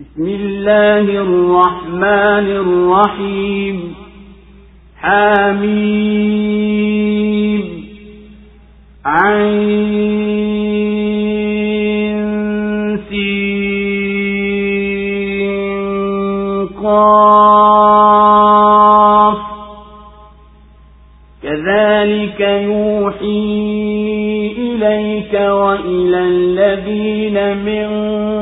بسم الله الرحمن الرحيم. حميم. عين سين. قاف. كذلك يوحي إليك وإلى الذين من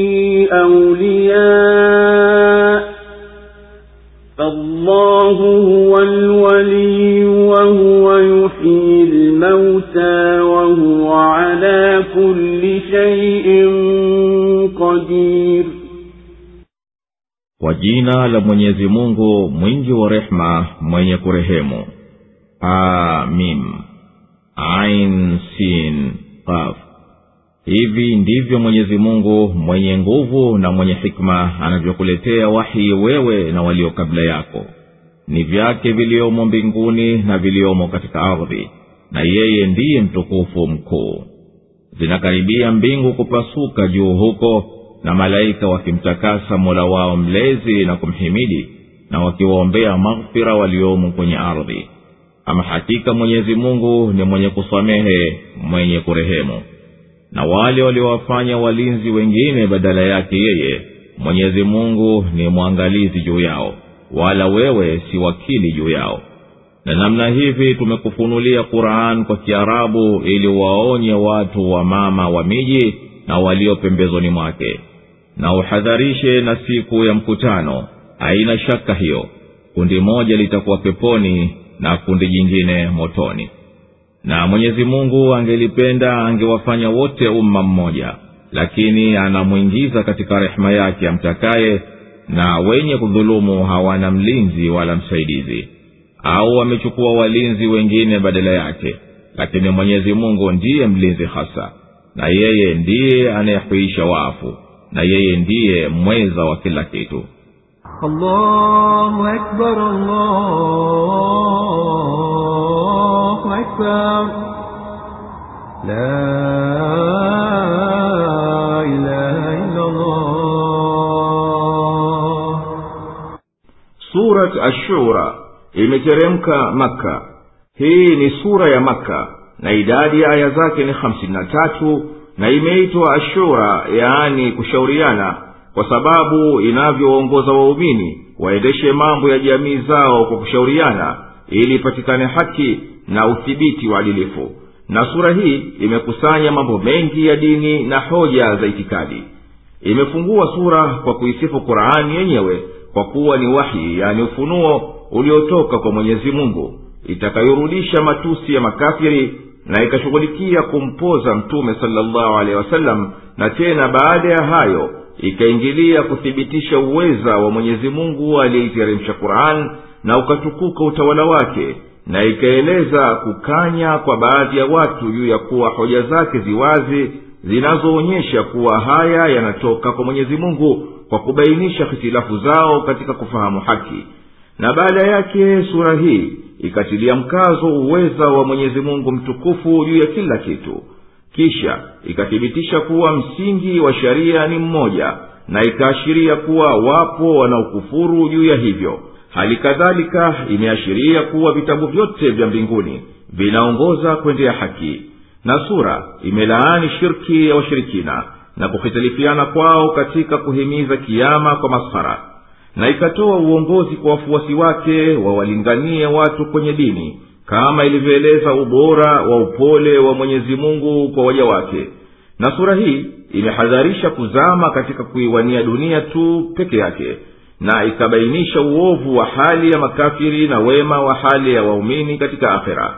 أولياء فالله هو الولي وهو يحيي الموتى وهو على كل شيء قدير kwa jina la mwenyezi mungu mwingi wa rehema mwenye kurehemu amim ain sin qaf hivi ndivyo mwenyezi mungu mwenye nguvu na mwenye hikma anavyokuletea wahi wewe na walio kabla yako. Ni vyake viliomo mbinguni na viliomo katika ardhi na yeye ndiye mtukufu mkuu. Zinakaribia mbingu kupasuka juu huko na malaika wakimtakasa mola wao mlezi na kumhimidi na wakiwaombea maghfira waliomo kwenye ardhi. Ama hakika mwenyezi mungu ni mwenye kusamehe mwenye kurehemu na wale waliowafanya walinzi wengine badala yake yeye mwenyezi mungu ni mwangalizi juu yao wala wewe si wakili juu yao. Na namna hivi tumekufunulia quran kwa kiarabu ili waonye watu wa mama wa miji na walio pembezoni mwake na uhadharishe na siku ya mkutano. Haina shaka hiyo. Kundi moja litakuwa peponi na kundi jingine motoni na mwenyezi mungu angelipenda angewafanya wote umma mmoja lakini anamwingiza katika rehema yake amtakaye na wenye kudhulumu hawana mlinzi wala msaidizi au wamechukua walinzi wengine badala yake lakini mwenyezi mungu ndiye mlinzi hasa na yeye ndiye anayehuisha wafu na yeye ndiye mweza wa kila kitu الله أكبر الله أكبر لا إله إلا الله surat ashura imeteremka maka hii ni sura ya maka na idadi ya aya zake ni hamsini na tatu na imeitwa ashura yaani kushauriana kwa sababu inavyowaongoza waumini waendeshe mambo ya jamii zao kwa kushauriana ili ipatikane haki na uthibiti wa adilifu na sura hii imekusanya mambo mengi ya dini na hoja za itikadi. Imefungua sura kwa kuisifu qurani yenyewe kwa kuwa ni wahi yani ufunuo uliotoka kwa mwenyezi mungu itakayorudisha matusi ya makafiri na ikashughulikia kumpoza mtume salllahu alehi wasallam na tena baada ya hayo ikaingilia kuthibitisha uweza wa mwenyezi mungu aliyeiteremsha quran na ukatukuka utawala wake na ikaeleza kukanya kwa baadhi ya watu juu ya kuwa hoja zake ziwazi zinazoonyesha kuwa haya yanatoka kwa mwenyezi mungu kwa kubainisha hitilafu zao katika kufahamu haki. Na baada yake sura hii ikatilia mkazo uweza wa mwenyezi mungu mtukufu juu ya kila kitu kisha ikathibitisha kuwa msingi wa sharia ni mmoja na ikaashiria kuwa wapo wanaokufuru juu ya hivyo. Hali kadhalika imeashiria kuwa vitabu vyote vya mbinguni vinaongoza kwendea haki. Na sura imelaani shirki ya washirikina na kuhitilifiana kwao katika kuhimiza kiama kwa maskhara na ikatoa uongozi kwa wafuasi wake wawalinganie watu kwenye dini kama ilivyoeleza ubora wa upole wa mwenyezi mungu kwa waja wake. Na sura hii imehadharisha kuzama katika kuiwania dunia tu peke yake na ikabainisha uovu wa hali ya makafiri na wema wa hali ya waumini katika akhera.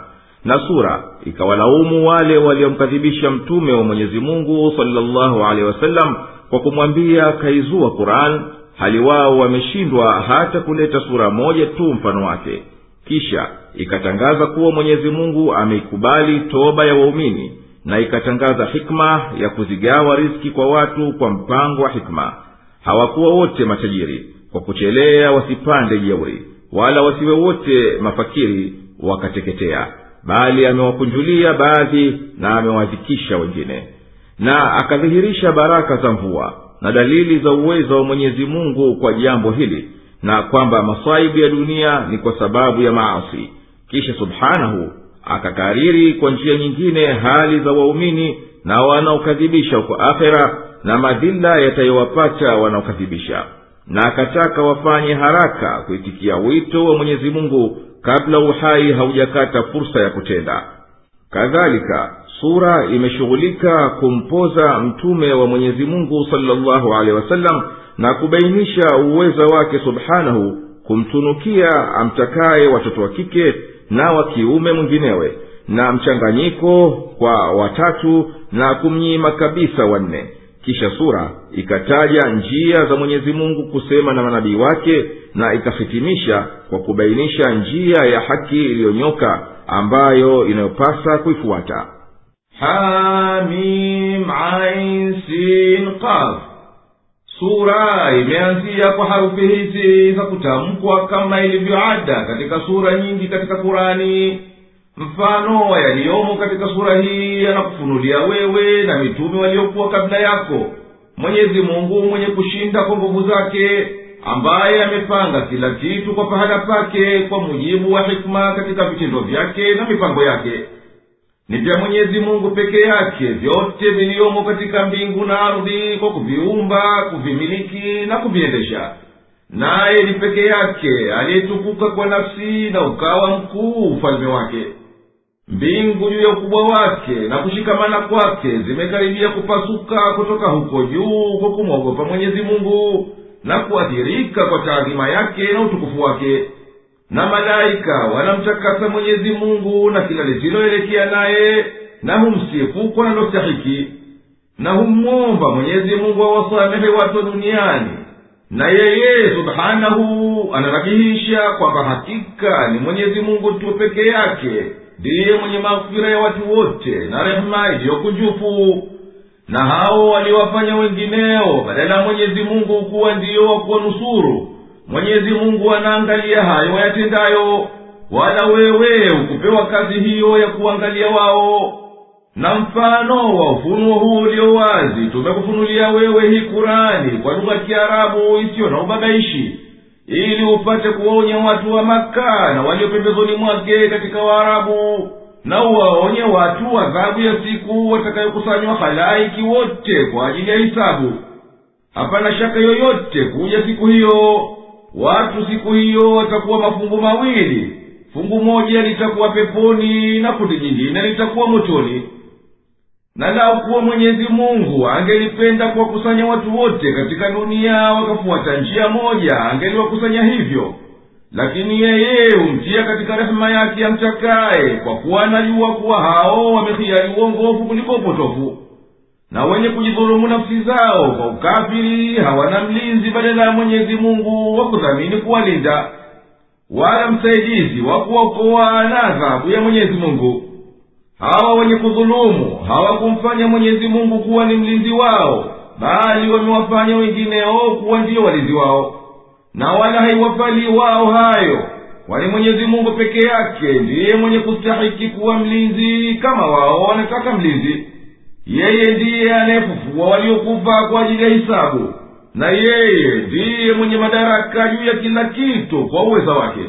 Na sura ikawalaumu wale waliomkadhibisha mtume wa mwenyezi mungu salllahu alehi wasallam kwa kumwambia kaizua quran hali wao wameshindwa hata kuleta sura moja tu mfano wake. Kisha ikatangaza kuwa mwenyezi mungu ameikubali toba ya waumini na ikatangaza hikma ya kuzigawa riski kwa watu kwa mpango wa hikma. Hawakuwa wote matajiri kwa kuchelea wasipande jeuri wala wasiwe wote mafakiri wakateketea bali amewakunjulia baadhi na amewadhikisha wengine. Na akadhihirisha baraka za mvua na dalili za uwezo wa mwenyezi mungu kwa jambo hili na kwamba masaibu ya dunia ni kwa sababu ya maasi kisha subhanahu akakariri kwa njia nyingine hali za waumini na wanaokadhibisha uko akhera na madhila yatayowapata wanaokadhibisha na akataka wafanye haraka kuitikia wito wa mwenyezi mungu kabla uhai haujakata fursa ya kutenda. Kadhalika sura imeshughulika kumpoza mtume wa mwenyezi mungu salllahu alehi wasallam na kubainisha uweza wake subhanahu kumtunukia amtakaye watoto wa kike na wa kiume mwinginewe na mchanganyiko kwa watatu na kumnyima kabisa wanne. Kisha sura ikataja njia za mwenyezi mungu kusema na manabii wake na ikahitimisha kwa kubainisha njia ya haki iliyonyoka ambayo inayopasa kuifuata. Hamim ain sin qaf sura imeanzia kwa harufi hizi za kutamkwa kama ilivyoada katika sura nyingi katika kurani mfano yaliyomo katika sura hii yanakufunulia wewe na mitume waliokuwa kabla yako. Mwenyezi mungu mwenye kushinda kwa nguvu zake ambaye amepanga kila kitu kwa pahala pake kwa mujibu wa hikma katika vitendo vyake na mipango yake ni vya mwenyezi mungu peke yake vyote viliyomo katika mbingu na ardhi kwa kuviumba kuvimiliki na kuviendesha. Naye ni peke yake aliyetukuka kwa nafsi na ukawa mkuu ufalme wake. Mbingu juu ya ukubwa wake na kushikamana kwake zimekaribia kupasuka kutoka huko juu kwa kumwogopa mwenyezi mungu na kuathirika kwa taadhima yake na utukufu wake na malaika wanamtakasa mwenyezi mungu na kila lisiloelekea naye na humsifu kwa nalostahiki na humwomba mwenyezi mungu awasamehe watu duniani. Na yeye subhanahu anarabihisha kwamba hakika ni mwenyezi mungu tu peke yake ndiye mwenye maghfira ya watu wote na rehema iliyokunjufu na hao waliwafanya wengineo badala ya mwenyezi mungu kuwa ndiyo wa kuwanusuru mwenyezi mungu anaangalia hayo yatendayo wala wewe ukupewa kazi hiyo ya kuangalia wao. Na mfano wa ufunuo huu ulio wazi tumekufunulia wewe hii kurani kwa lugha kiarabu isiyo na ubabaishi ili upate kuwaonya watu wa maka na walio pembezoni mwake katika waarabu na uwaonye watu adhabu ya siku watakayokusanywa halaiki wote kwa ajili ya hisabu. Hapana shaka yoyote kuja siku hiyo watu siku hiyo watakuwa mafungu mawili. Fungu moja litakuwa peponi na kundi nyingine litakuwa motoni. Na lau kuwa mwenyezi mungu angelipenda kuwakusanya watu wote katika dunia wakafuata njia moja angeliwakusanya hivyo. Lakini yeye humtia katika rehema yake amtakaye kwa kuwa anajua kuwa hao wamehiari uongofu kuliko upotofu na wenye kujidhulumu nafsi zao kwa ukafiri hawana mlinzi badala ya mwenyezi mungu wa kudhamini kuwalinda wala msaidizi wa kuwaokoa na adhabu ya mwenyezi mungu. Hawa wenye kudhulumu hawakumfanya mwenyezi mungu kuwa ni mlinzi wao bali wamewafanya wengineo kuwa ndiyo walinzi wao na wala haiwafalii wao hayo kwani mwenyezi mungu peke yake ndiye mwenye kustahiki kuwa mlinzi kama wao wanataka mlinzi yeye ndiye anayefufua waliokufa kwa ajili ya hisabu na yeye ndiye mwenye madaraka juu ya kila kitu kwa uweza wake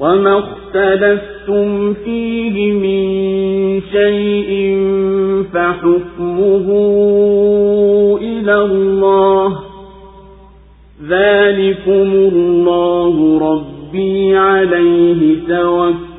وما اختلفتم فيه من شيء فحكمه إلى الله ذلكم الله ربي عليه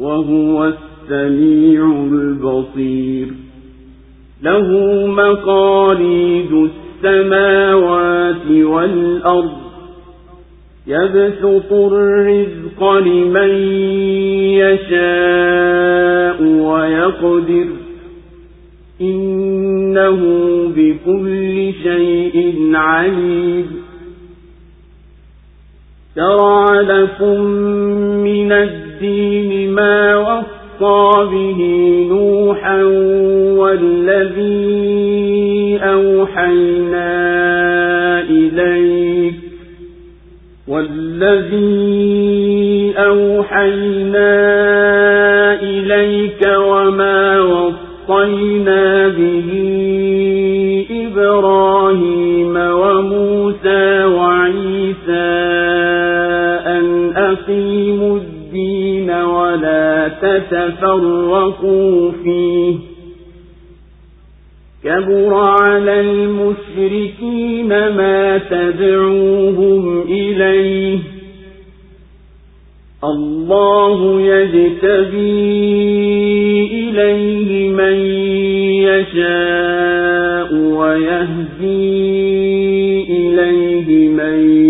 وهو السميع البصير. له مقاليد السماوات والأرض. يبسط الرزق لمن يشاء ويقدر. إنه بكل شيء عليم. شرع لكم من الدين ما وصى به نوحا والذي أوحينا إليك والذي أوحينا إليك وما وصينا به إبراهيم وموسى وعيسى أن أقيموا الدين تتفرقوا فيه. كبر على المشركين ما تدعوهم إليه. الله يجتبي إليه من يشاء ويهدي إليه من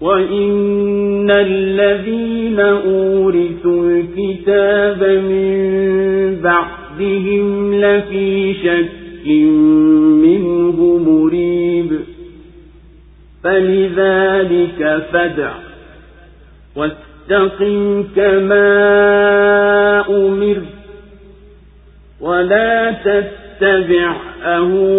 وإن الذين أورثوا الكتاب من بعدهم لفي شك منه مريب فلذلك فدع واستقم كما أمر ولا تتبع أهواءهم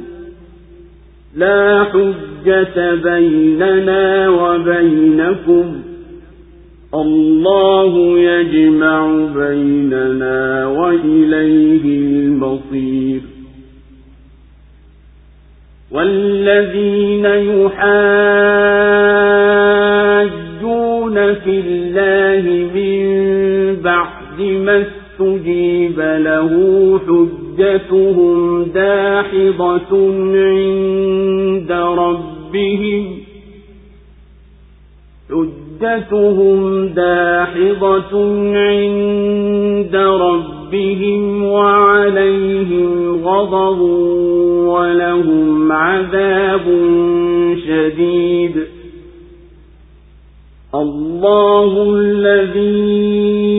لا حجة بيننا وبينكم. الله يجمع بيننا وإليه المصير. والذين يحاجون في الله من بعد ما استجيب له حجتهم داحضة عند ربهم حجتهم داحضة عند ربهم وعليهم غضب ولهم عذاب شديد. الله الذي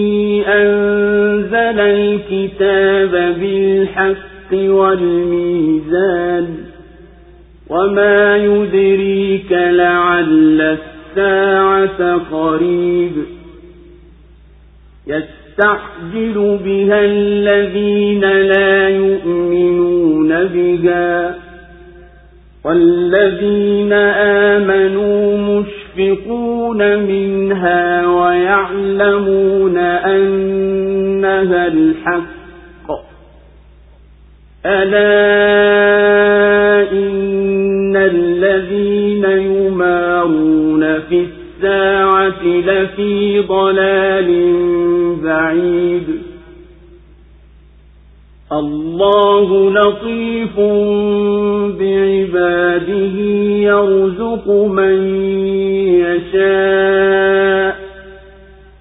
أنزل الكتاب بالحق والميزان وما يدريك لعل الساعة قريب يستعجل بها الذين لا يؤمنون بها والذين آمنوا مشفقون منها ويعلمون أنها الحق. ألا إن الذين يمارون في الساعة لفي ضلال بعيد. الله لطيف بعباده يرزق من يشاء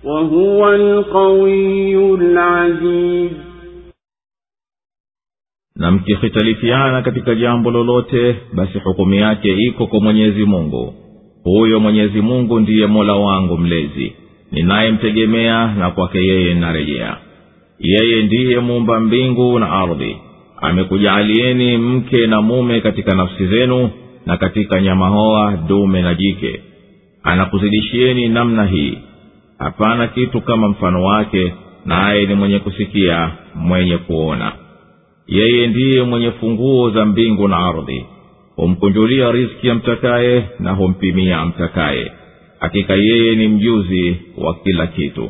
وهو القوي العزيز na mkikhitalifiana katika jambo lolote basi hukumu yake iko kwa mwenyezi mungu huyo mwenyezi mungu ndiye mola wangu mlezi ninayemtegemea na kwake yeye narejea yeye ndiye muumba mbingu na ardhi. Amekujaalieni mke na mume katika nafsi zenu na katika nyamahoa dume na jike. Anakuzidishieni namna hii. Hapana kitu kama mfano wake naye ni mwenye kusikia mwenye kuona. Yeye ndiye mwenye funguo za mbingu na ardhi. Humkunjulia riski amtakaye na humpimia amtakaye. Hakika yeye ni mjuzi wa kila kitu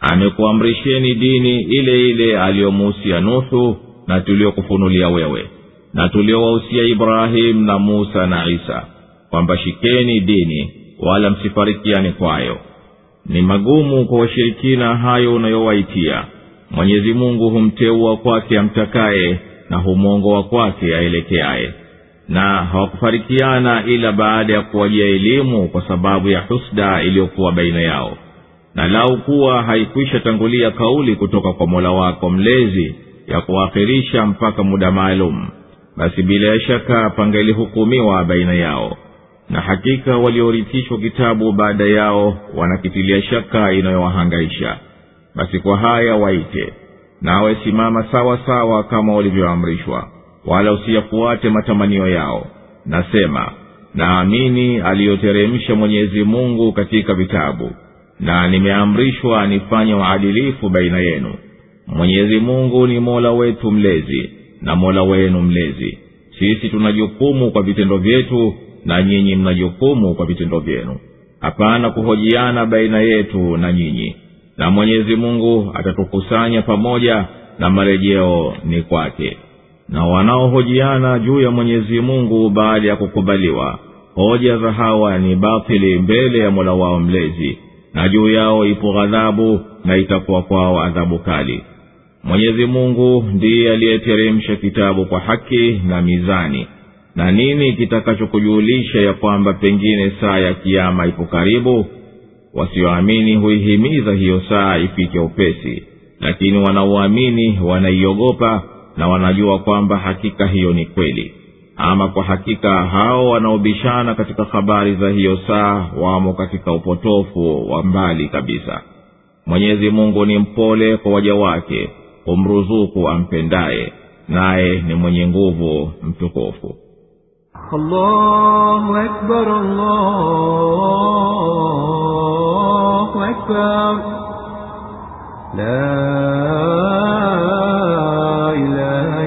amekuamrisheni dini ile ile aliyomuusia nuhu na tuliokufunulia wewe na tuliowahusia ibrahimu na musa na isa kwamba shikeni dini wala msifarikiani kwayo. Ni magumu kwa washirikina hayo unayowaitia. Mwenyezi mungu humteua kwake amtakaye na humwongoa kwake aelekeaye. Na hawakufarikiana ila baada ya kuwajia elimu kwa sababu ya husda iliyokuwa baina yao na lau kuwa haikwisha tangulia kauli kutoka kwa mola wako mlezi ya kuakhirisha mpaka muda maalum basi bila shaka pangelihukumiwa baina yao. Na hakika waliorithishwa kitabu baada yao wanakitilia shaka inayowahangaisha. Basi kwa haya waite nawe simama sawa sawa kama walivyoamrishwa wala usiyafuate matamanio yao. Nasema naamini aliyoteremsha mwenyezi mungu katika vitabu na nimeamrishwa nifanye uadilifu baina yenu. Mwenyezi mungu ni mola wetu mlezi na mola wenu mlezi. Sisi tuna jukumu kwa vitendo vyetu na nyinyi mna jukumu kwa vitendo vyenu. Hapana kuhojiana baina yetu na nyinyi. Na mwenyezi mungu atatukusanya pamoja na marejeo ni kwake. Na wanaohojiana juu ya mwenyezi mungu baada ya kukubaliwa hoja za hawa ni batili mbele ya mola wao mlezi na juu yao ipo ghadhabu na itakuwa kwao adhabu kali. Mwenyezi mungu ndiye aliyeteremsha kitabu kwa haki na mizani. Na nini kitakachokujulisha ya kwamba pengine saa ya kiama ipo karibu? Wasioamini huihimiza hiyo saa ifike upesi. Lakini wanaoamini wanaiogopa na wanajua kwamba hakika hiyo ni kweli ama kwa hakika hao wanaobishana katika habari za hiyo saa wamo katika upotofu wa mbali kabisa mwenyezi mungu ni mpole kwa waja wake humruzuku ampendaye naye ni mwenye nguvu mtukufu allahu akbar, allahu akbar. La ilaha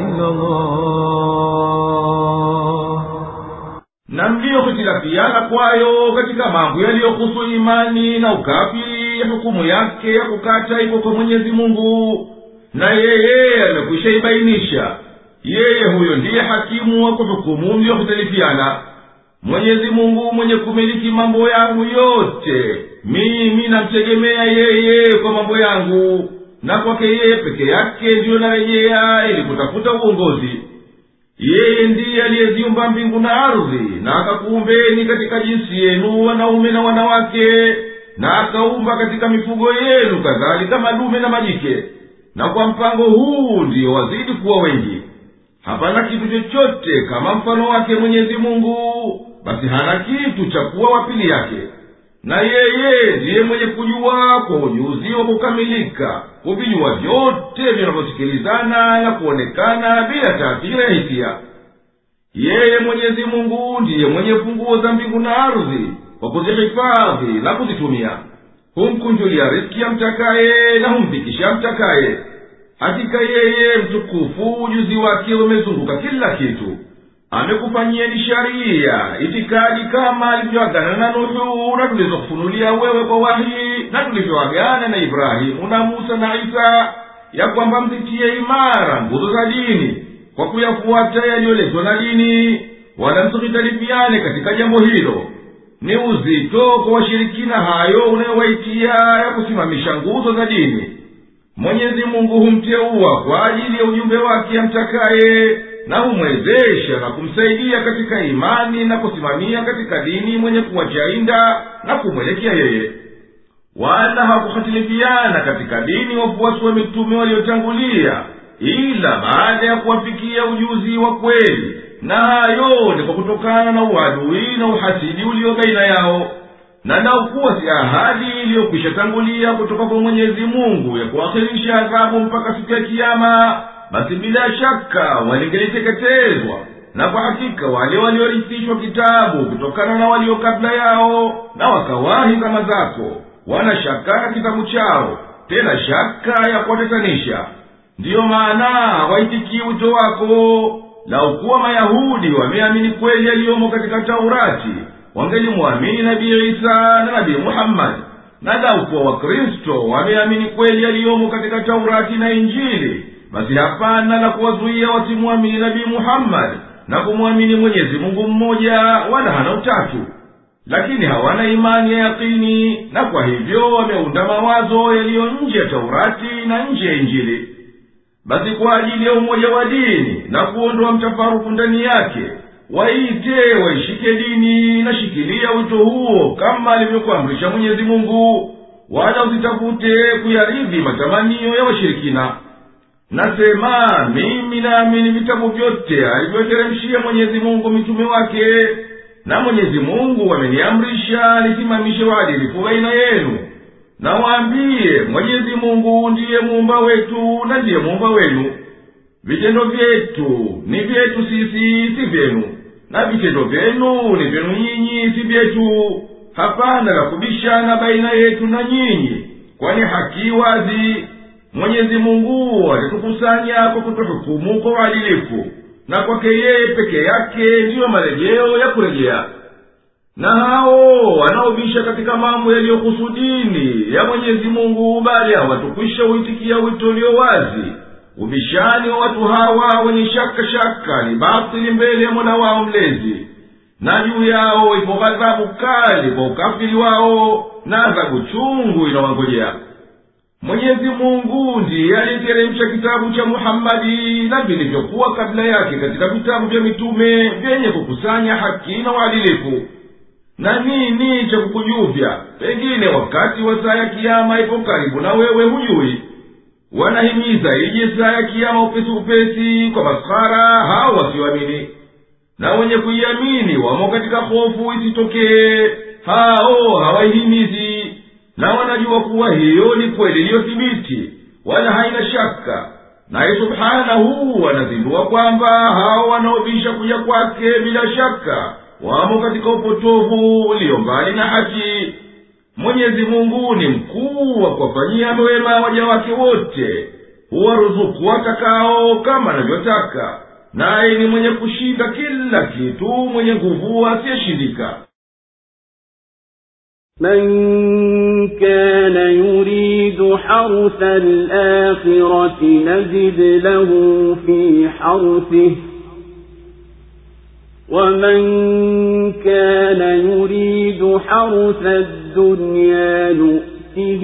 na kwayo katika mambo yaliyohusu imani na ukafiri ya hukumu yake ya kukata iko kwa mwenyezi mungu. Na yeye amekwisha ibainisha yeye huyo ndiye hakimu wa kuhukumu mliyohitalifiana mwenyezi mungu mwenye kumiliki mambo yangu yote mimi namtegemea yeye kwa mambo yangu na kwake yeye peke yake ndiyo narejea ili kutafuta uongozi yeye ndiye aliyeziumba mbingu na ardhi na akakuumbeni katika jinsi yenu wanaume na wanawake na akaumba katika mifugo yenu kadhalika madume na majike. Na kwa mpango huu ndiyo wazidi kuwa wengi. Hapana kitu chochote kama mfano wake mwenyezi mungu basi hana kitu cha kuwa wapili yake na yeye ndiye mwenye kujua kwa ujuzi wa kukamilika kuvijua vyote vinavyosikilizana na kuonekana bila taathira ya hisia. Yeye mwenyezi mungu ndiye mwenye funguo za mbingu na ardhi kwa kuzihifadhi na kuzitumia. Humkunjulia riski amtakaye na humfikisha amtakaye hakika yeye mtukufu ujuzi wake umezunguka kila kitu amekufanyieni sharia. Itikadi kama alivyoagana na nuhu na tulizokufunulia wewe kwa wahi na tulivyoagana na ibrahimu na musa na isa ya kwamba mzitie imara nguzo za dini kwa kuyafuata yaliyoletwa na dini. Wala msikitalifiane katika jambo hilo. Ni uzito kwa washirikina hayo unayowaitia ya kusimamisha nguzo za dini. Mwenyezi mungu humteua kwa ajili ya ujumbe wake amtakaye na humwezesha na kumsaidia katika imani na kusimamia katika dini mwenye kuwachainda na kumwelekea yeye. Wala hawakuhatilifiana katika dini wafuasi wa mitume waliotangulia ila baada ya kuwafikia ujuzi wa kweli na hayo ni kwa kutokana na uadui na uhasidi ulio baina yao na naukuwa si ahadi iliyokwisha tangulia kutoka kwa mwenyezi mungu ya kuakhirisha adhabu mpaka siku ya kiama basi bila shaka walingeliteketezwa na kwa hakika wale waliorithishwa kitabu kutokana na walio kabla yao na wakawahi zama zako wana shaka kitabu chao tena shaka ya kuwatetanisha. Ndiyo maana hawaitikii wito wako. Laukuwa mayahudi wameamini kweli yaliyomo katika taurati wangelimwamini nabii isa na nabii muhammadi na laukuwa wakristo wameamini kweli yaliyomo katika taurati na injili basi hapana la kuwazuia wasimwamini nabii muhammadi na kumwamini mwenyezi mungu mmoja wala hana utatu. Lakini hawana imani ya yakini na kwa hivyo wameunda mawazo yaliyo nje ya taurati na nje ya injili. Basi kwa ajili ya umoja wa dini na kuondoa mtafaruku ndani yake waite waishike dini na shikilia wito huo kama alivyokuamrisha mwenyezi mungu wala usitafute kuyaridhi matamanio ya washirikina nasema mimi naamini vitabu vyote alivyoteremshia mwenyezi mungu mitume wake na mwenyezi mungu ameniamrisha nisimamishe uadilifu baina yenu. Nawaambiye mwenyezi mungu ndiye muumba wetu na ndiye muumba wenu. Vitendo vyetu ni vyetu sisi si vyenu. Na vitendo vyenu ni vyenu nyinyi si vyetu. Hapana la kubishana baina yetu na nyinyi kwani haki wazi mwenyezi mungu atatukusanya kwa kutuhukumu kwa uadilifu na kwake yeye peke yake ndiyo marejeo ya kurejea. Na hao wanaobisha katika mambo yaliyokusudini ya mwenyezi mungu bali hawatukwisha uitikia wito ulio wazi. Ubishani wa watu hawa wenye shaka shaka ni batili mbele ya mola wao mlezi na juu yao ipo ghadhabu kali kwa ukafiri wao na adhabu chungu inawangojea mwenyezi mungu ndiye aliyeteremsha kitabu cha muhammadi na vilivyokuwa kabla yake katika vitabu vya mitume vyenye kukusanya haki na uadilifu. Na nini cha kukujuvya? Pengine wakati wa saa ya kiama ipo karibu na wewe hujui. Wanahimiza ije saa ya kiama upesi upesi kwa maskhara hao wasioamini. Na wenye kuiamini wamo katika hofu isitokee. Hao hawaihimizi na wanajua kuwa hiyo ni kweli iliyothibiti wala haina shaka. Naye subhanahu anazindua kwamba hao wanaobisha kuja kwake bila shaka wamo katika upotovu ulio mbali na haki. Mwenyezi mungu ni mkuu wa kuwafanyia mema waja wake wote huwaruzuku watakao kama anavyotaka. Naye ni mwenye kushinda kila kitu mwenye nguvu asiyeshindika كان يريد حرث الآخرة نزد له في حرثه. ومن كان يريد حرث الدنيا نؤته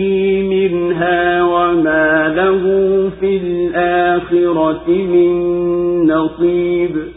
منها وما له في الآخرة من نصيب.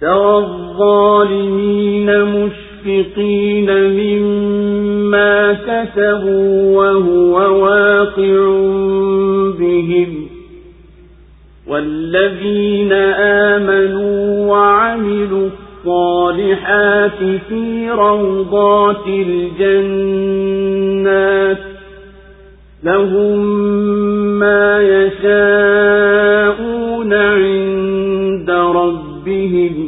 ترى الظالمين مشفقين مما كسبوا وهو واقع بهم والذين آمنوا وعملوا الصالحات في روضات الجنات لهم ما يشاءون عند ربهم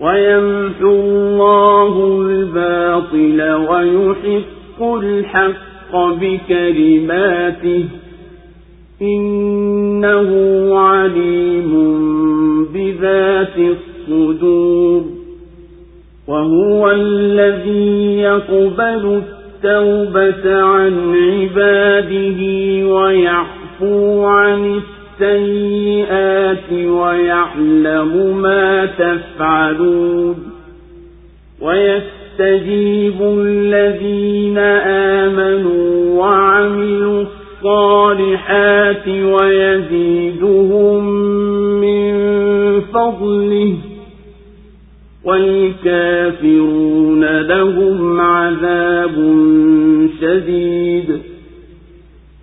ويمحو الله الباطل ويحق الحق بكلماته إنه عليم بذات الصدور وهو الذي يقبل التوبة عن عباده ويعفو عن السيئات ويعلم ما تفعلون ويستجيب الذين آمنوا وعملوا الصالحات ويزيدهم من فضله والكافرون لهم عذاب شديد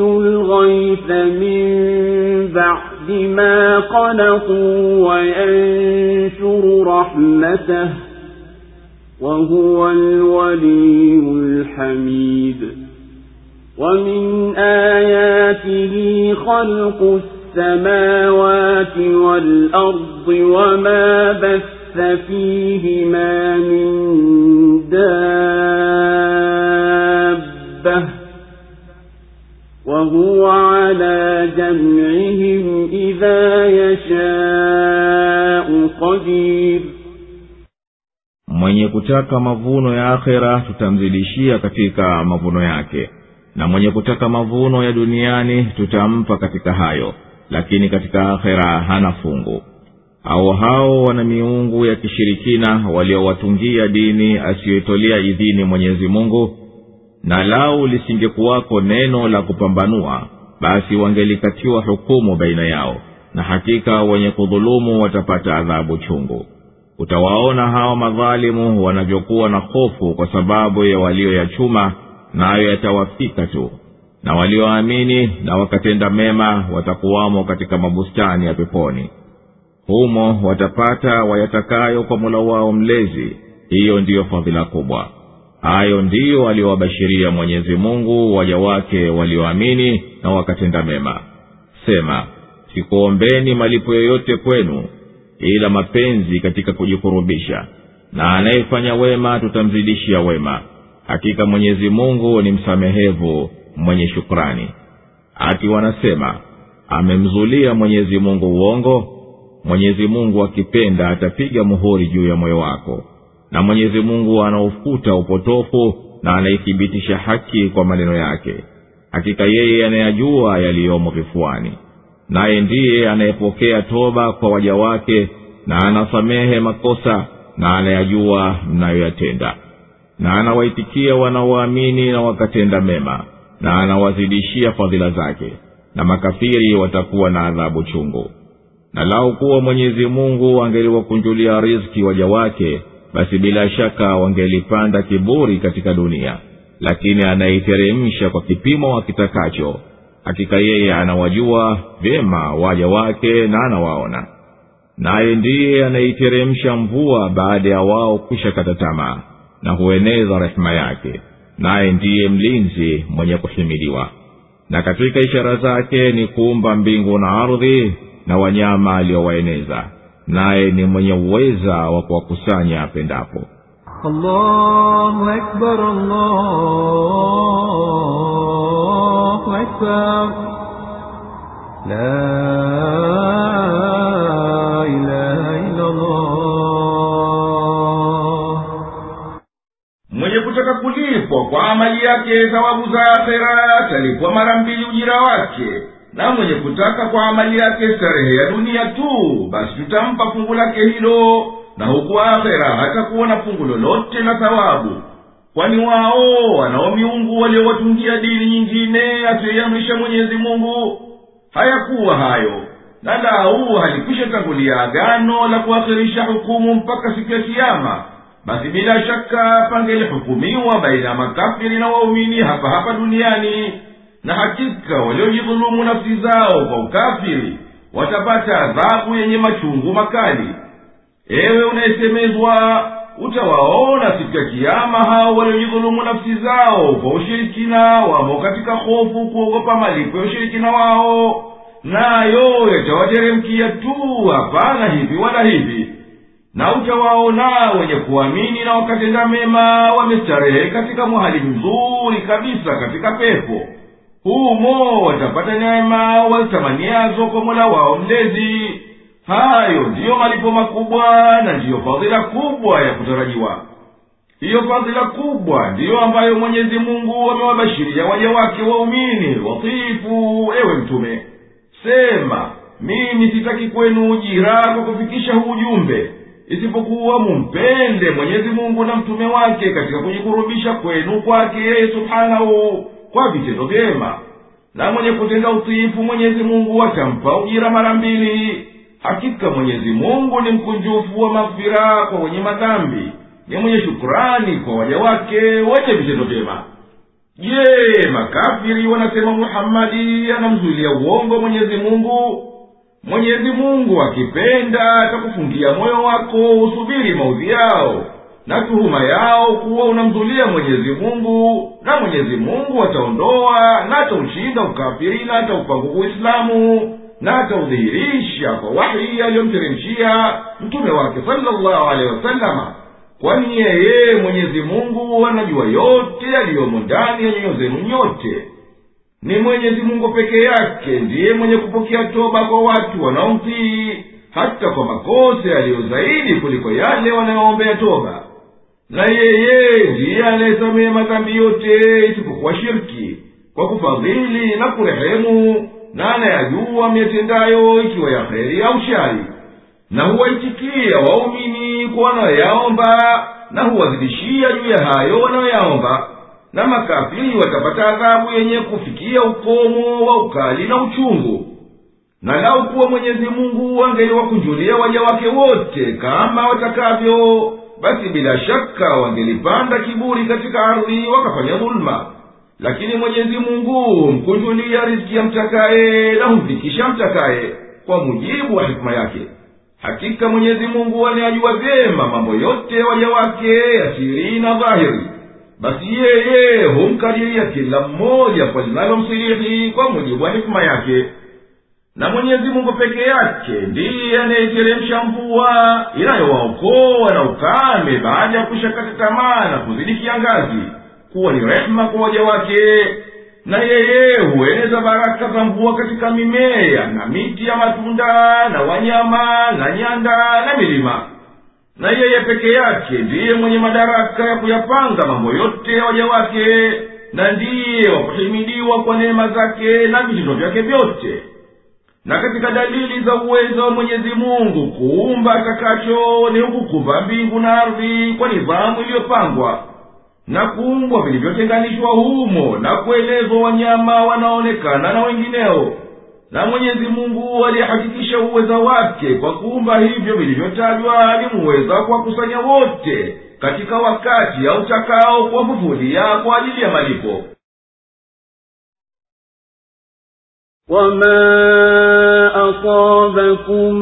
الغيث من بعد ما قنطوا وينشر رحمته وهو الولي الحميد ومن آياته خلق السماوات والأرض وما بث فيهما من دابة وهو على جمعهم إذا يشاء قدير mwenye kutaka mavuno ya akhera tutamzidishia katika mavuno yake na mwenye kutaka mavuno ya duniani tutampa katika hayo lakini katika akhera hana fungu au hao wana miungu ya kishirikina waliowatungia dini asiyoitolea idhini mwenyezi mungu na lau lisingekuwako neno la kupambanua basi wangelikatiwa hukumu baina yao na hakika wenye kudhulumu watapata adhabu chungu. Utawaona hawa madhalimu wanavyokuwa na hofu kwa sababu ya walioyachuma nayo yatawafika tu. Na walioamini na wakatenda mema watakuwamo katika mabustani ya peponi. Humo watapata wayatakayo kwa mola wao mlezi. Hiyo ndiyo fadhila kubwa hayo ndiyo aliyowabashiria mwenyezi mungu waja wake walioamini na wakatenda mema. Sema sikuombeni malipo yoyote kwenu ila mapenzi katika kujikurubisha. Na anayefanya wema tutamzidishia wema. Hakika mwenyezi mungu ni msamehevu mwenye shukrani. Ati wanasema amemzulia mwenyezi mungu uongo? Mwenyezi mungu akipenda atapiga muhuri juu ya moyo wako na mwenyezi mungu anaufuta upotofu na anaithibitisha haki kwa maneno yake. Hakika yeye anayajua yaliyomo vifuani. Naye ndiye anayepokea toba kwa waja wake na anasamehe makosa na anayajua mnayoyatenda. Na anawaitikia wanaoamini na wakatenda mema na anawazidishia fadhila zake. Na makafiri watakuwa na adhabu chungu. Na lau kuwa mwenyezi mungu angeliwakunjulia riski waja wake basi bila shaka wangelipanda kiburi katika dunia. Lakini anaiteremsha kwa kipimo wakitakacho hakika yeye anawajua vyema waja wake na anawaona. Naye ndiye anaiteremsha mvua baada ya wao kwisha kata tamaa na hueneza rehema yake. Naye ndiye mlinzi mwenye kuhimiliwa. Na katika ishara zake ni kuumba mbingu na ardhi na wanyama aliyowaeneza naye ni mwenye uweza wa kuwakusanya apendapo. Mwenye kutaka kulipwa kwa amali yake thawabu za akhera atalipwa mara mbili ujira wake na mwenye kutaka kwa amali yake starehe ya dunia tu basi tutampa fungu lake hilo. Na huku akhera hatakuona na fungu lolote la thawabu. Kwani wao wanao miungu waliowatungia dini nyingine asiyoiamrisha mwenyezi mungu? Hayakuwa hayo. Na lau halikwisha tangulia agano la kuakhirisha hukumu mpaka siku ya kiama basi bila shaka pangelihukumiwa baina ya makafiri na waumini hapa hapa duniani na hakika waliojidhulumu nafsi zao kwa ukafiri watapata adhabu yenye machungu makali. Ewe unayesemezwa utawaona siku ya kiama hao waliojidhulumu nafsi zao kwa ushirikina wamo katika hofu kuogopa malipo ya ushirikina wao. Nayo yatawateremkia tu hapana hivi wala hivi. Na utawaona wenye kuamini na wakatenda mema wamestarehe katika mwahali mzuri kabisa katika pepo humo watapata neema wazitamaniazo kwa mola wao mlezi. Hayo ndiyo malipo makubwa na ndiyo fadhila kubwa ya kutarajiwa. Hiyo fadhila kubwa ndiyo ambayo mwenyezi mungu amewabashiria waja wake waumini watifu ewe mtume. Sema mimi sitaki kwenu ujira kwa kufikisha ujumbe isipokuwa mumpende mwenyezi mungu na mtume wake katika kujikurubisha kwenu kwake yeye subhanahu kwa vitendo vyema. Na mwenye kutenda utiifu mwenyezi mungu atampa ujira mara mbili. Hakika mwenyezi mungu ni mkunjufu wa maghfira kwa wenye madhambi ni mwenye shukurani kwa waja wake wenye vitendo vyema. Je makafiri wanasema muhammadi anamzuilia uongo mwenyezi mungu? Mwenyezi mungu akipenda atakufungia moyo wako usubiri maudhi yao na tuhuma yao kuwa unamzulia mwenyezi mungu na mwenyezi mungu ataondoa na ataushinda ukafiri na ataupangu uislamu na ataudhihirisha kwa wahi aliyomteremshia mtume wake salllahu alehi wasalama kwani yeye mwenyezi mungu anajua yote yaliyomo ndani ya nyoyo zenu nyote. Ni mwenyezi mungu peke yake ndiye mwenye kupokea toba kwa watu wanaomtii hata kwa makosa yaliyo zaidi kuliko yale wanayoombea toba na yeye ndiye anayesamehe madhambi yote isipokuwa shirki kwa kufadhili na kurehemu na anayajua myatendayo ikiwa ya kheri au shari na huwaitikia waumini kwa wanayoyaomba na huwazidishia juu ya hayo wanayoyaomba na makafiri watapata adhabu yenye kufikia ukomo wa ukali na uchungu. Na lau kuwa mwenyezi mungu angeliwakunjulia waja wake wote kama watakavyo basi bila shaka wangelipanda kiburi katika ardhi wakafanya dhuluma lakini mwenyezi mungu mkunjulia riziki ya mtakaye na humfikisha mtakaye kwa mujibu wa hikima yake. Hakika mwenyezi mungu anayajua vyema mambo yote waja wake ya na dhahiri. Basi yeye humkadiria kila mmoja kwa linalomsirihi kwa mujibu wa hikima yake na mwenyezi mungu peke yake ndiye anayeteremsha mvua inayowaokoa na ukame baada ya kushakata tamaa na kuzidi kiangazi kuwa ni rehema kwa waja wake. Na yeye hueneza baraka za mvua katika mimea na miti ya matunda na wanyama na nyanda na milima. Na yeye peke yake ndiye mwenye madaraka ya kuyapanga mambo yote ya waja wake na ndiye wa kuhimidiwa kwa neema zake na vitendo vyake vyote na katika dalili za uwezo wa mwenyezi mungu kuumba atakacho ni hukukumba mbingu na ardhi kwa nidhamu iliyopangwa. Na kuumbwa vilivyotenganishwa humo na kuelezwa wanyama wanaonekana na wengineo. Na mwenyezi mungu aliyehakikisha uweza wake kwa kuumba hivyo vilivyotajwa alimuweza kuwakusanya wote katika wakati autakao kuwafufulia kwa ajili ya malipo وما أصابكم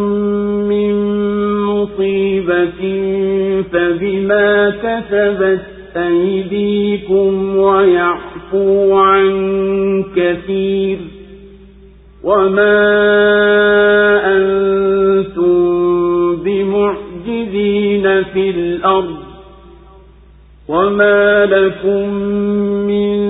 من مصيبة فبما كسبت أيديكم ويعفو عن كثير وما أنتم بمعجزين في الأرض وما لكم من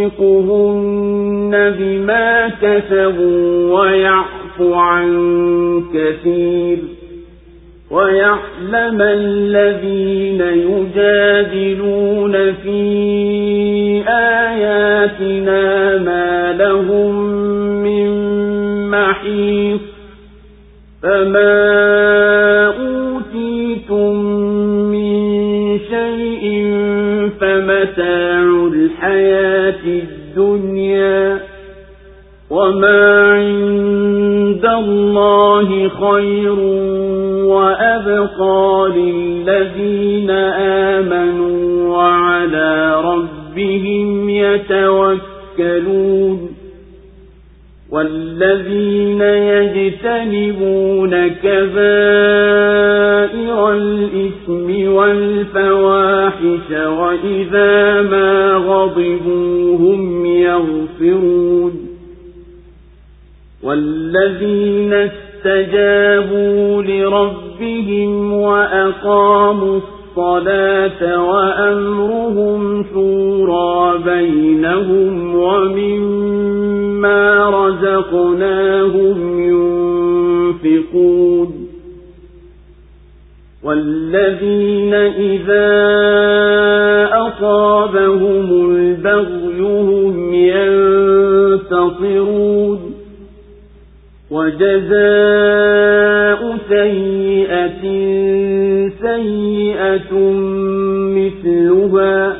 يوبقهن بما كسبوا ويعفو عن كثير ويعلم الذين يجادلون في آياتنا ما لهم من محيص فما أوتيتم من شيء فمتاع الحياة الدنيا وما عند الله خير وأبقى للذين آمنوا وعلى ربهم يتوكلون والذين يجتنبون كبائر الإثم والفواحش وإذا ما غضبوا هم يغفرون والذين استجابوا لربهم وأقاموا الصلاة وأمرهم شورى بينهم ومما رزقناهم ينفقون والذين إذا أصابهم البغي هم ينتصرون وجزاء سيئة سيئة مثلها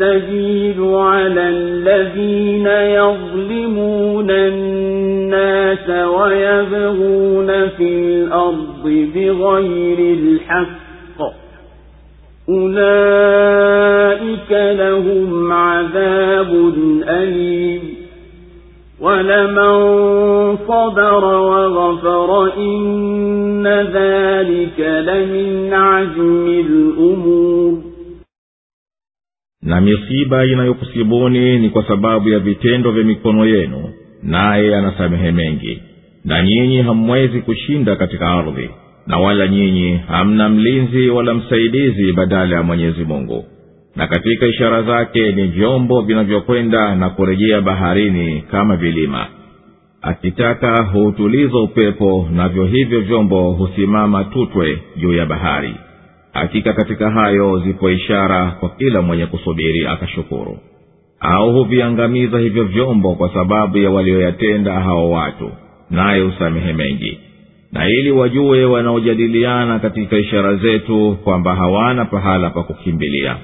السبيل على الذين يظلمون الناس ويبغون في الأرض بغير الحق. أولئك لهم عذاب أليم. ولمن صبر وغفر إن ذلك لمن عزم الأمور. Na misiba inayokusibuni ni kwa sababu ya vitendo vya mikono yenu naye anasamehe mengi. Na nyinyi hamwezi kushinda katika ardhi na wala nyinyi hamna mlinzi wala msaidizi badala ya mwenyezi mungu. Na katika ishara zake ni vyombo vinavyokwenda na kurejea baharini kama vilima. Akitaka huutuliza upepo navyo hivyo vyombo husimama tutwe juu ya bahari hakika katika hayo zipo ishara kwa kila mwenye kusubiri akashukuru. Au huviangamiza hivyo vyombo kwa sababu ya walioyatenda hao watu naye husamehe mengi. Na ili wajue wanaojadiliana katika ishara zetu kwamba hawana pahala pa kukimbilia.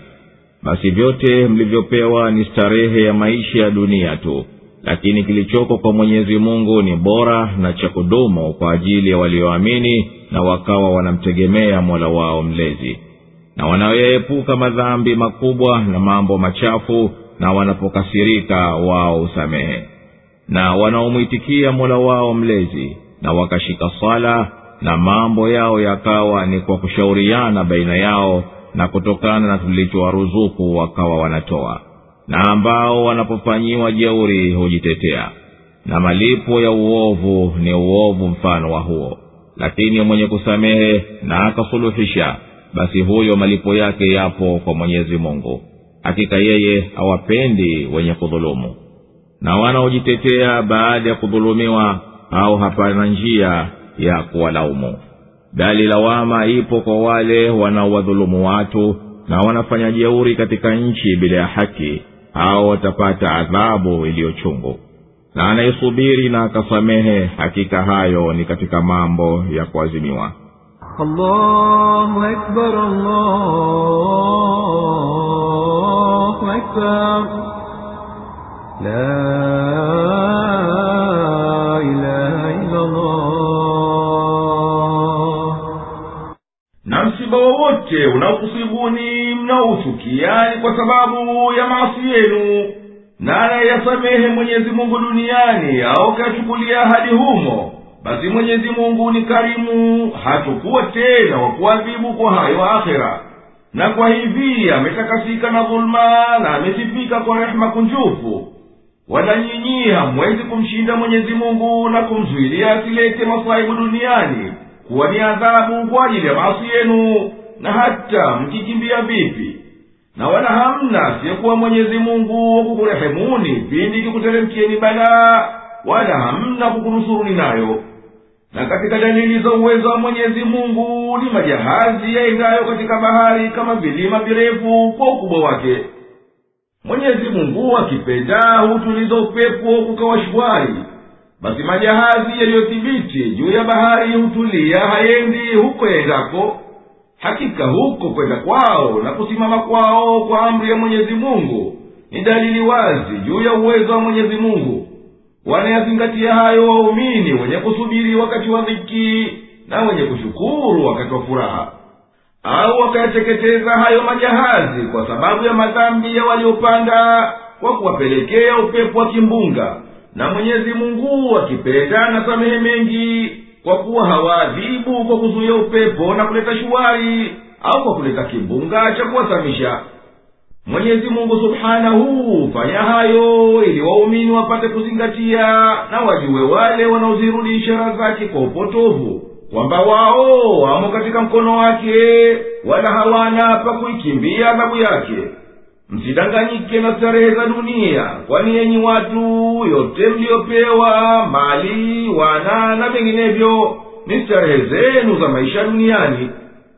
Basi vyote mlivyopewa ni starehe ya maisha ya dunia tu lakini kilichoko kwa mwenyezi mungu ni bora na cha kudumu kwa ajili ya walioamini na wakawa wanamtegemea mola wao mlezi. Na wanayoepuka madhambi makubwa na mambo machafu na wanapokasirika wao husamehe na wanaomwitikia mola wao mlezi na wakashika sala na mambo yao yakawa ni kwa kushauriana baina yao na kutokana na tulichowaruzuku wakawa wanatoa. Na ambao wanapofanyiwa jeuri hujitetea. Na malipo ya uovu ni uovu mfano wa huo lakini mwenye kusamehe na akasuluhisha basi huyo malipo yake yapo kwa mwenyezi mungu. Hakika yeye hawapendi wenye kudhulumu. Na wanaojitetea baada ya kudhulumiwa au hapana njia ya kuwalaumu. Bali lawama ipo kwa wale wanaowadhulumu watu na wanafanya jeuri katika nchi bila ya haki. Au watapata adhabu iliyochungu na anaisubiri na akasamehe hakika hayo ni katika mambo ya kuazimiwa. Na msiba wowote unaokusibuni mnauchukiani kwa sababu ya maasi yenu na anayeyasamehe mwenyezi mungu duniani au kachukulia hadi humo. Basi mwenyezi mungu ni karimu hatukuwa tena wa kuadhibu kwa hayo akhera. Na kwa hivi ametakasika na dhuluma na amesifika kwa rehema kunjufu. Wala nyinyi hamwezi kumshinda mwenyezi mungu na kumzuilia asilete masaibu duniani kuwa ni adhabu kwa ajili ya maasi yenu. Na hata mkikimbia vipi na wala hamna siyekuwa mwenyezi mungu kukurehemuni pindi kikuteremkieni balaa wala hamna kukunusuruni nayo. Na katika dalili za uwezo wa mwenyezi mungu ni majahazi yaendayo katika bahari kama vilima virefu kwa ukubwa wake. Mwenyezi mungu akipenda hutuliza upepo kukawa shwari basi majahazi yaliyothibiti juu ya bahari hutulia hayendi huko yaendako hakika huko kwenda kwao na kusimama kwao kwa amri ya mwenyezi mungu ni dalili wazi juu ya uwezo wa mwenyezi mungu. Wanayazingatia hayo waumini wenye kusubiri wakati wa dhiki na wenye kushukuru wakati wa furaha au wakayateketeza hayo majahazi kwa sababu ya madhambi ya waliopanda kwa kuwapelekea upepo wa kimbunga na mwenyezi mungu akipenda na samehe mengi kwa kuwa hawaadhibu kwa kuzuia upepo na kuleta shuwari au kwa kuleta kimbunga cha kuwasamisha. Mwenyezi mungu subhanahu hufanya hayo ili waumini wapate kuzingatia na wajue wale wanaozirudi ishara zake kwa upotovu kwamba wao wamo katika mkono wake wala hawana pa kuikimbia adhabu yake msidanganyike na starehe za dunia kwani yenyi watu yote mliyopewa mali wana na vinginevyo ni starehe zenu za maisha duniani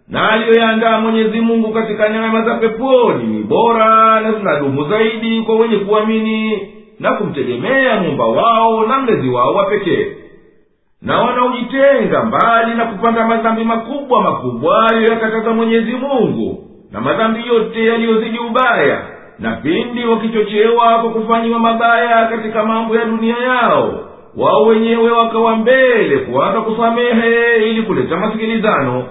na aliyoyaandaa mwenyezi mungu katika neema za peponi ni bora na zinadumu zaidi kwa wenye kuamini na kumtegemea muumba wao na mlezi wao wa pekee. Na wanaojitenga mbali na kupanda madhambi makubwa makubwa aliyoyakataza mwenyezi mungu na madhambi yote yaliyozidi ubaya na pindi wakichochewa kwa kufanyiwa mabaya katika mambo ya dunia yao wao wenyewe wakawa mbele kuanza kusamehe ili kuleta masikilizano.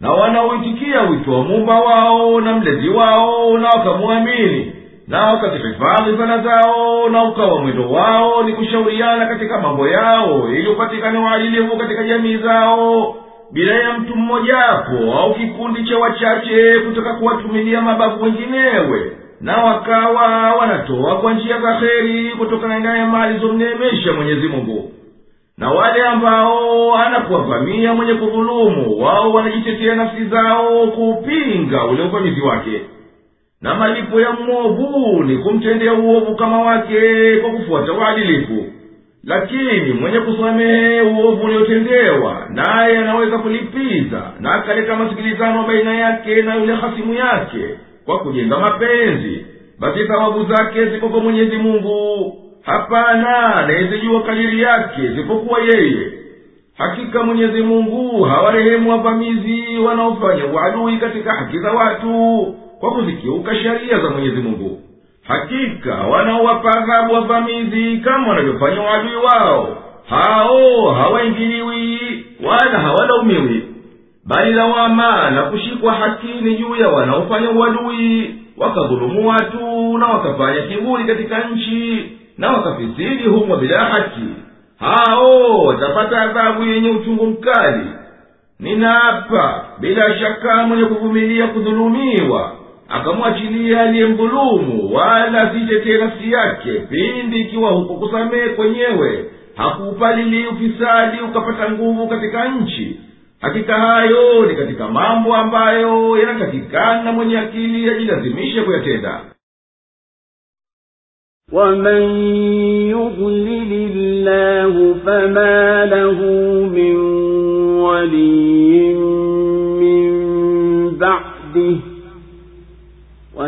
Na wanaoitikia wito wa mumba wao na mlezi wao na wakamwamini na hifadhi sana zao na ukawa mwendo wao ni kushauriana katika mambo yao ili upatikane uadilifu katika jamii zao bila ya mtu mmojawapo au kikundi cha wachache kutoka kuwatumilia mabavu wenginewe. Na wakawa wanatoa kwa njia za heri kutokana naye mali zomneemesha mwenyezi mungu. Na wale ambao anakuwavamia mwenye kudhulumu wao wanajitetea nafsi zao kuupinga ule uvamizi wake. Na malipo ya mwovu ni kumtendea uovu kama wake kwa kufuata uadilifu lakini mwenye kusamehe uovu uliotendewa naye anaweza kulipiza na akaleta masikilizano baina yake na yule hasimu yake kwa kujenga mapenzi. Basi thawabu zake ziko kwa mwenyezi mungu. Hapana anayezijua kadiri yake isipokuwa yeye. Hakika mwenyezi mungu hawarehemu wavamizi wanaofanya uadui katika haki za watu kwa kuzikiuka sheria za mwenyezi mungu hakika wanaowapa adhabu wavamizi kama wanavyofanya uadui wao. Hao hawaingiliwi wala hawalaumiwi bali lawama na kushikwa hakini juu ya wanaofanya uadui wakadhulumu watu na wakafanya kiburi katika nchi na wakafisidi humo bila haki. Hao watapata adhabu yenye uchungu mkali. Ninaapa bila shaka mwenye kuvumilia kudhulumiwa akamwachilia aliyemdhulumu wala asitetee nafsi yake pindi ikiwa huko kusamehe kwenyewe hakuupalili ufisadi ukapata nguvu katika nchi hakika hayo ni katika mambo ambayo yanatakikana mwenye akili ajilazimishe kuyatenda ومن يضلل الله فما له من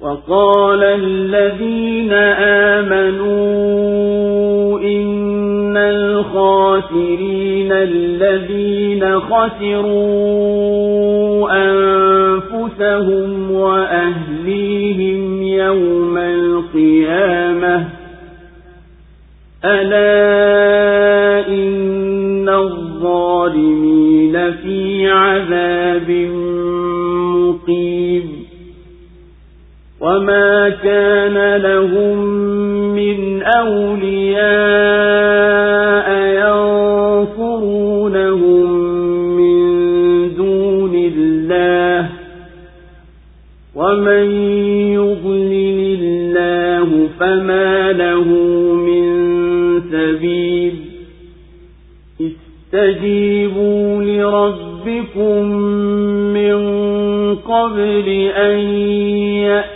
وقال الذين آمنوا إن الخاسرين الذين خسروا أنفسهم وأهليهم يوم القيامة ألا إن الظالمين في عذاب مقيم وما كان لهم من أولياء ينصرونهم من دون الله ومن يضلل الله فما له من سبيل استجيبوا لربكم من قبل أن يأتي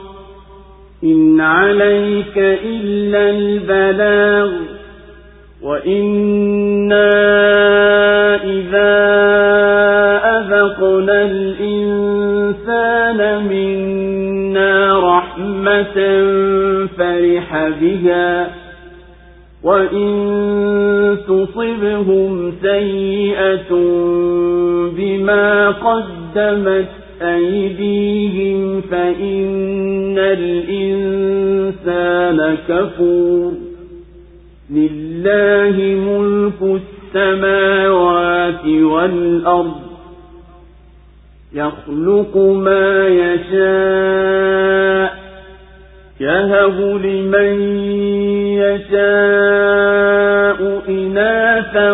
إن عليك إلا البلاغ وإنا إذا أذقنا الإنسان منا رحمة فرح بها وإن تصبهم سيئة بما قدمت أيديهم فإن الإنسان كفور. لله ملك السماوات والأرض يخلق ما يشاء يهب لمن يشاء إناثا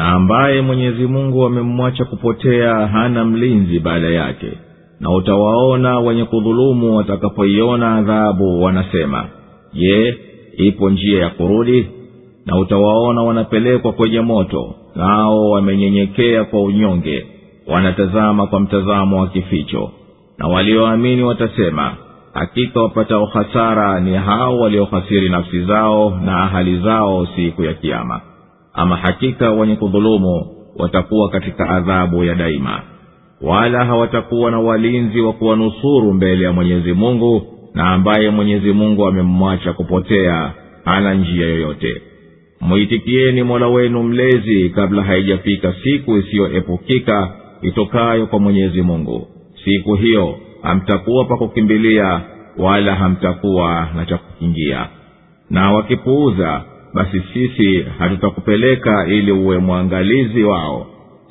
na ambaye mwenyezi mungu amemwacha kupotea hana mlinzi baada yake. Na utawaona wenye kudhulumu watakapoiona adhabu wanasema je ipo njia ya kurudi? Na utawaona wanapelekwa kwenye moto nao wamenyenyekea kwa unyonge wanatazama kwa mtazamo wa kificho. Na walioamini watasema hakika wapatao hasara ni hao waliohasiri nafsi zao na ahali zao siku ya kiama ama hakika wenye kudhulumu watakuwa katika adhabu ya daima. Wala hawatakuwa na walinzi wa kuwanusuru mbele ya mwenyezi mungu na ambaye mwenyezi mungu amemmwacha kupotea hana njia yoyote. Mwitikieni mola wenu mlezi kabla haijafika siku isiyoepukika itokayo kwa mwenyezi mungu. Siku hiyo hamtakuwa pa kukimbilia wala hamtakuwa na cha kukingia. Na wakipuuza basi sisi hatutakupeleka ili uwe mwangalizi wao.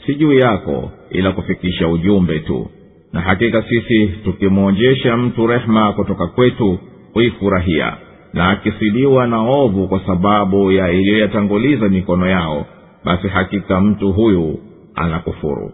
Si juu yako ila kufikisha ujumbe tu. Na hakika sisi tukimwonjesha mtu rehema kutoka kwetu huifurahia. Na akisidiwa na ovu kwa sababu ya iliyoyatanguliza mikono yao basi hakika mtu huyu anakufuru.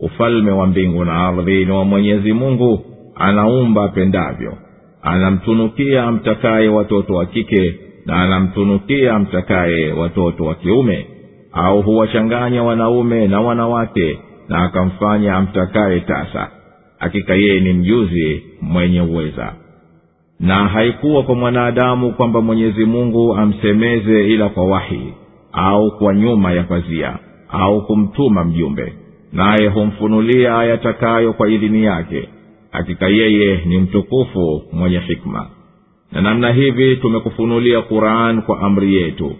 Ufalme wa mbingu na ardhi ni wa mwenyezi mungu anaumba apendavyo. Anamtunukia amtakaye watoto wa kike na anamtunukia amtakaye watoto wa kiume au huwachanganya wanaume na wanawake na akamfanya amtakaye tasa. Hakika yeye ni mjuzi mwenye uweza. Na haikuwa kwa mwanadamu kwamba mwenyezi mungu amsemeze ila kwa wahi au kwa nyuma ya pazia au kumtuma mjumbe naye humfunulia ayatakayo kwa idhini yake. Hakika yeye ni mtukufu mwenye hikma na namna hivi tumekufunulia quran kwa amri yetu.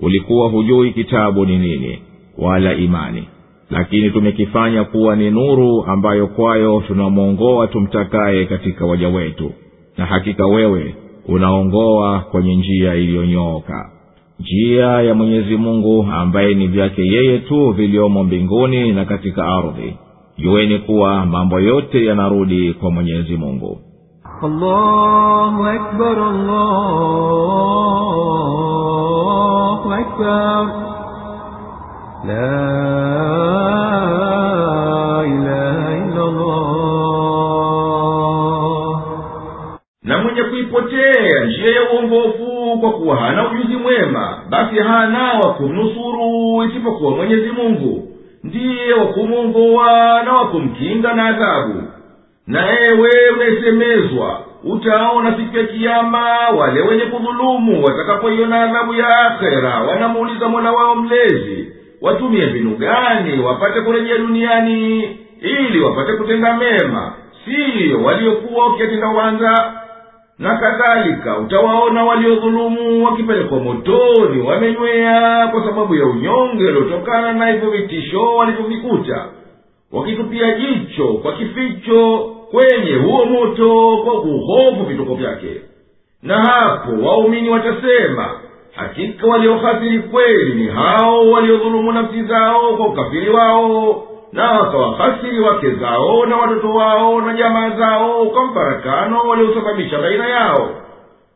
Ulikuwa hujui kitabu ni nini wala imani. Lakini tumekifanya kuwa ni nuru ambayo kwayo tunamwongoa tumtakaye katika waja wetu. Na hakika wewe unaongoa kwenye njia iliyonyooka. Njia ya mwenyezi mungu ambaye ni vyake yeye tu viliomo mbinguni na katika ardhi. Jueni kuwa mambo yote yanarudi kwa mwenyezi mungu الله أكبر الله أكبر لا إله إلا الله na mwenye kuipotea njia ya uongofu kwa kuwa hana ujuzi mwema basi hana wa kumnusuru isipokuwa mwenyezi mungu ndiye wa kumwongoa na wa kumkinga na adhabu na wewe unayesemezwa utaona siku ya kiama wale wenye kudhulumu watakapoiona adhabu ya akhera wanamuuliza mola wao mlezi watumie mbinu gani wapate kurejea duniani ili wapate kutenda mema? Siyo waliokuwa wakiyatenda wanza na kadhalika utawaona waliodhulumu wakipelekwa motoni wamenywea kwa sababu ya unyonge uliotokana na hivyo vitisho walivyovikuta wakitupia jicho kwa kificho kwenye huo moto kwa kuhofu vituko vyake. Na hapo waumini watasema hakika waliofasiri kweli ni hao waliodhulumu nafsi zao kwa ukafiri wao na wakawahasiri wake zao na watoto wao na jamaa zao kwa mfarakano waliosababisha baina yao.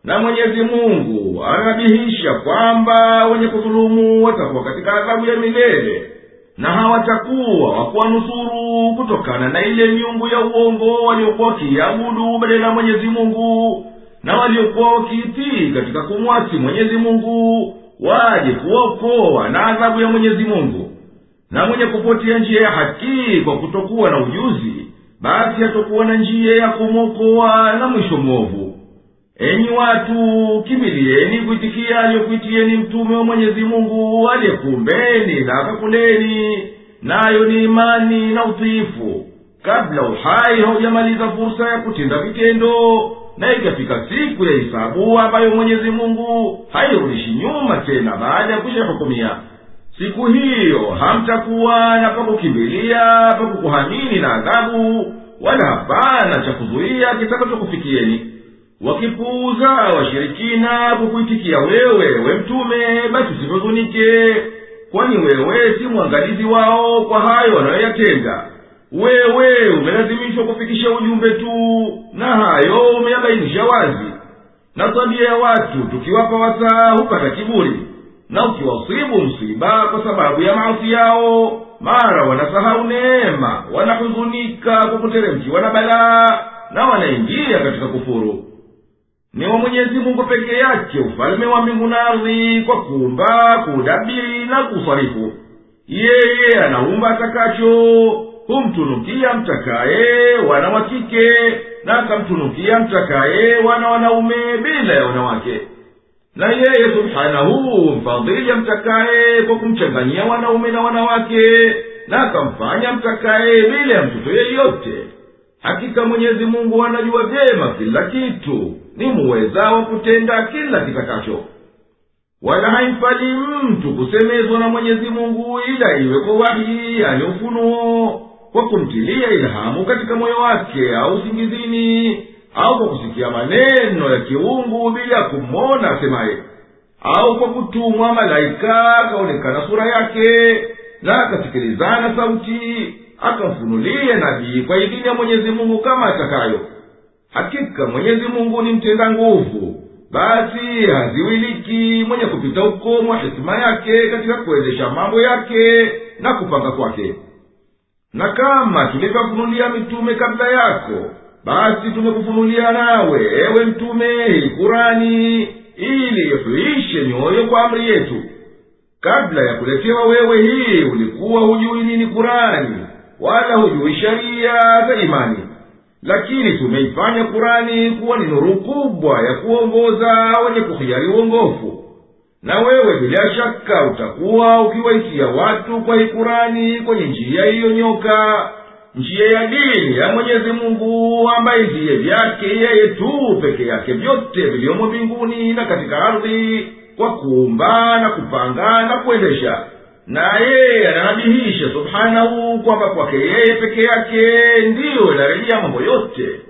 Na mwenyezi mungu anabihisha kwamba wenye kudhulumu watakuwa katika adhabu ya milele na hawatakuwa wakuwanusuru kutokana na ile miungu ya uongo waliokuwa wakiiabudu badala ya mungu na waliokuwa wakiitii katika kumwasi mwenyezi mungu waje kuwaokoa na adhabu ya mwenyezi mungu. Na mwenye kupotea njia ya haki kwa kutokuwa na ujuzi basi hatokuwa na njia ya kumwokoa na mwisho mwovu enyi watu kimbilieni kuitikia aliyokuitieni mtume wa mwenyezi mungu aliyekuumbeni na akakuleni. Nayo ni imani na utiifu. Kabla uhai haujamaliza fursa ya kutenda vitendo na ikafika siku ya hisabu ambayo mwenyezi mungu hairudishi nyuma tena baada ya kushahukumia siku hiyo hamtakuwa na pakukimbilia pakukuhamini na adhabu wala hapana cha kuzuia kitakachokufikieni wakipuuza washirikina kukuitikia wewe we mtume basi usihuzunike kwani wewe si mwangalizi wao kwa hayo wanayoyatenda. Wewe umelazimishwa kufikisha ujumbe tu na hayo umeyabainisha wazi. Na tabia ya watu tukiwapa wasaa hupata kiburi. Na ukiwasibu msiba kwa sababu ya maasi yao mara wanasahau neema wanahuzunika kwa kuteremkiwa na balaa na wanaingia katika kufuru ni wa mwenyezi mungu peke yake ufalme wa mbingu na ardhi kwa kuumba kuudabiri na kusarifu. Yeye anaumba atakacho humtunukia mtakaye wana wa kike na akamtunukia mtakaye wana wanaume bila ya wanawake. Na yeye subhanahu mfadhili amtakaye kwa kumchanganyia wanaume na wanawake na akamfanya mtakaye bila ya mtoto yeyote. Hakika mwenyezi mungu anajua vyema kila kitu ni muweza wa kutenda kila kitakacho. Wala haimfali mtu kusemezwa na mwenyezi mungu ila iwe kwa wahi yani ufunuo kwa kumtilia ilhamu katika moyo wake au singizini au kwa kusikia maneno ya kiungu bila kumwona asemaye au kwa kutumwa malaika akaonekana sura yake na akasikilizana sauti akamfunulie nabii kwa idhini ya mwenyezi mungu kama atakayo hakika mwenyezi mungu ni mtenda nguvu. Basi haziwiliki mwenye kupita ukomo hikima yake katika kuendesha mambo yake na kupanga kwake. Na kama tulivyofunulia mitume kabla yako basi tumekufunulia nawe ewe mtume hii kurani ili ihuishe nyoyo kwa amri yetu. Kabla ya kuletewa wewe hii ulikuwa hujui nini kurani wala hujui sheria za imani lakini tumeifanya kurani kuwa ni nuru kubwa ya kuongoza wenye kuhiari uongofu. Na wewe bila shaka utakuwa ukiwaitia watu kwa ikurani kurani kwenye njia iliyonyoka njia ya dini ya mwenyezi mungu ambaye ndiye vyake yeye tu peke yake vyote viliyomo mbinguni na katika ardhi kwa kuumba na kupanga na kuendesha na yeye ananabihisha subhanahu kwamba kwake yeye peke yake ndiyo inarejea mambo yote